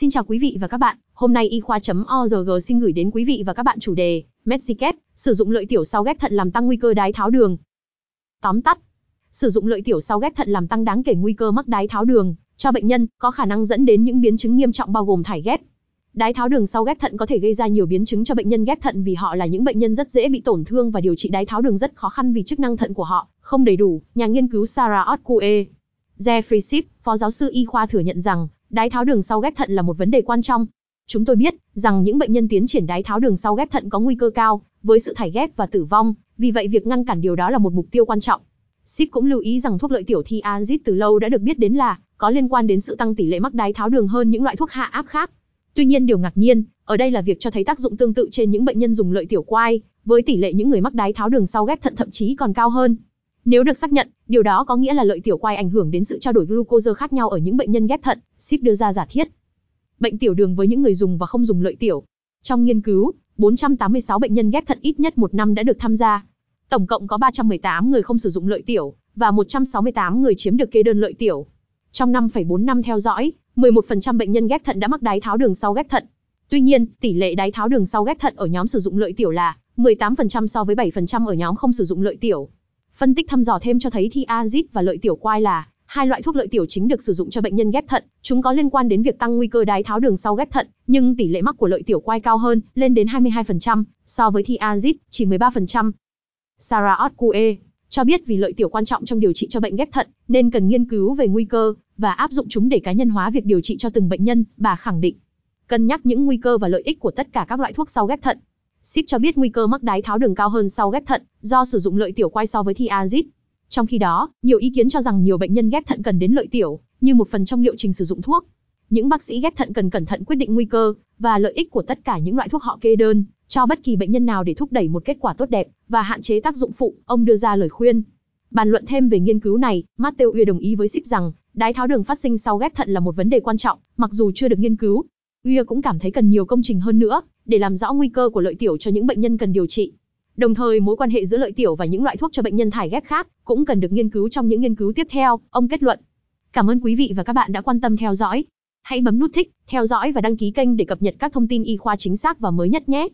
Xin chào quý vị và các bạn, hôm nay y khoa.org xin gửi đến quý vị và các bạn chủ đề Medsicap, sử dụng lợi tiểu sau ghép thận làm tăng nguy cơ đái tháo đường. Tóm tắt, sử dụng lợi tiểu sau ghép thận làm tăng đáng kể nguy cơ mắc đái tháo đường cho bệnh nhân, có khả năng dẫn đến những biến chứng nghiêm trọng bao gồm thải ghép. Đái tháo đường sau ghép thận có thể gây ra nhiều biến chứng cho bệnh nhân ghép thận vì họ là những bệnh nhân rất dễ bị tổn thương và điều trị đái tháo đường rất khó khăn vì chức năng thận của họ không đầy đủ. Nhà nghiên cứu Sarah Otkue, Jeffrey Sip, phó giáo sư y khoa thừa nhận rằng Đái tháo đường sau ghép thận là một vấn đề quan trọng. Chúng tôi biết rằng những bệnh nhân tiến triển đái tháo đường sau ghép thận có nguy cơ cao với sự thải ghép và tử vong, vì vậy việc ngăn cản điều đó là một mục tiêu quan trọng. Ship cũng lưu ý rằng thuốc lợi tiểu thiazid từ lâu đã được biết đến là có liên quan đến sự tăng tỷ lệ mắc đái tháo đường hơn những loại thuốc hạ áp khác. Tuy nhiên điều ngạc nhiên ở đây là việc cho thấy tác dụng tương tự trên những bệnh nhân dùng lợi tiểu quai, với tỷ lệ những người mắc đái tháo đường sau ghép thận thậm chí còn cao hơn. Nếu được xác nhận, điều đó có nghĩa là lợi tiểu quai ảnh hưởng đến sự trao đổi glucose khác nhau ở những bệnh nhân ghép thận, Ship đưa ra giả thiết. Bệnh tiểu đường với những người dùng và không dùng lợi tiểu. Trong nghiên cứu, 486 bệnh nhân ghép thận ít nhất một năm đã được tham gia. Tổng cộng có 318 người không sử dụng lợi tiểu, và 168 người chiếm được kê đơn lợi tiểu. Trong 5,4 năm theo dõi, 11% bệnh nhân ghép thận đã mắc đái tháo đường sau ghép thận. Tuy nhiên, tỷ lệ đái tháo đường sau ghép thận ở nhóm sử dụng lợi tiểu là 18% so với 7% ở nhóm không sử dụng lợi tiểu. Phân tích thăm dò thêm cho thấy thiazid và lợi tiểu quai là hai loại thuốc lợi tiểu chính được sử dụng cho bệnh nhân ghép thận. Chúng có liên quan đến việc tăng nguy cơ đái tháo đường sau ghép thận, nhưng tỷ lệ mắc của lợi tiểu quai cao hơn, lên đến 22%, so với thiazid chỉ 13%. Sarah Otkue cho biết vì lợi tiểu quan trọng trong điều trị cho bệnh ghép thận, nên cần nghiên cứu về nguy cơ và áp dụng chúng để cá nhân hóa việc điều trị cho từng bệnh nhân, bà khẳng định. Cân nhắc những nguy cơ và lợi ích của tất cả các loại thuốc sau ghép thận, Ship cho biết nguy cơ mắc đái tháo đường cao hơn sau ghép thận do sử dụng lợi tiểu quay so với thiazid. Trong khi đó, nhiều ý kiến cho rằng nhiều bệnh nhân ghép thận cần đến lợi tiểu như một phần trong liệu trình sử dụng thuốc. Những bác sĩ ghép thận cần cẩn thận quyết định nguy cơ và lợi ích của tất cả những loại thuốc họ kê đơn cho bất kỳ bệnh nhân nào để thúc đẩy một kết quả tốt đẹp và hạn chế tác dụng phụ, ông đưa ra lời khuyên. Bàn luận thêm về nghiên cứu này, Matteo Uy đồng ý với Sip rằng đái tháo đường phát sinh sau ghép thận là một vấn đề quan trọng, mặc dù chưa được nghiên cứu. Uy cũng cảm thấy cần nhiều công trình hơn nữa để làm rõ nguy cơ của lợi tiểu cho những bệnh nhân cần điều trị. Đồng thời mối quan hệ giữa lợi tiểu và những loại thuốc cho bệnh nhân thải ghép khác cũng cần được nghiên cứu trong những nghiên cứu tiếp theo, ông kết luận. Cảm ơn quý vị và các bạn đã quan tâm theo dõi. Hãy bấm nút thích, theo dõi và đăng ký kênh để cập nhật các thông tin y khoa chính xác và mới nhất nhé.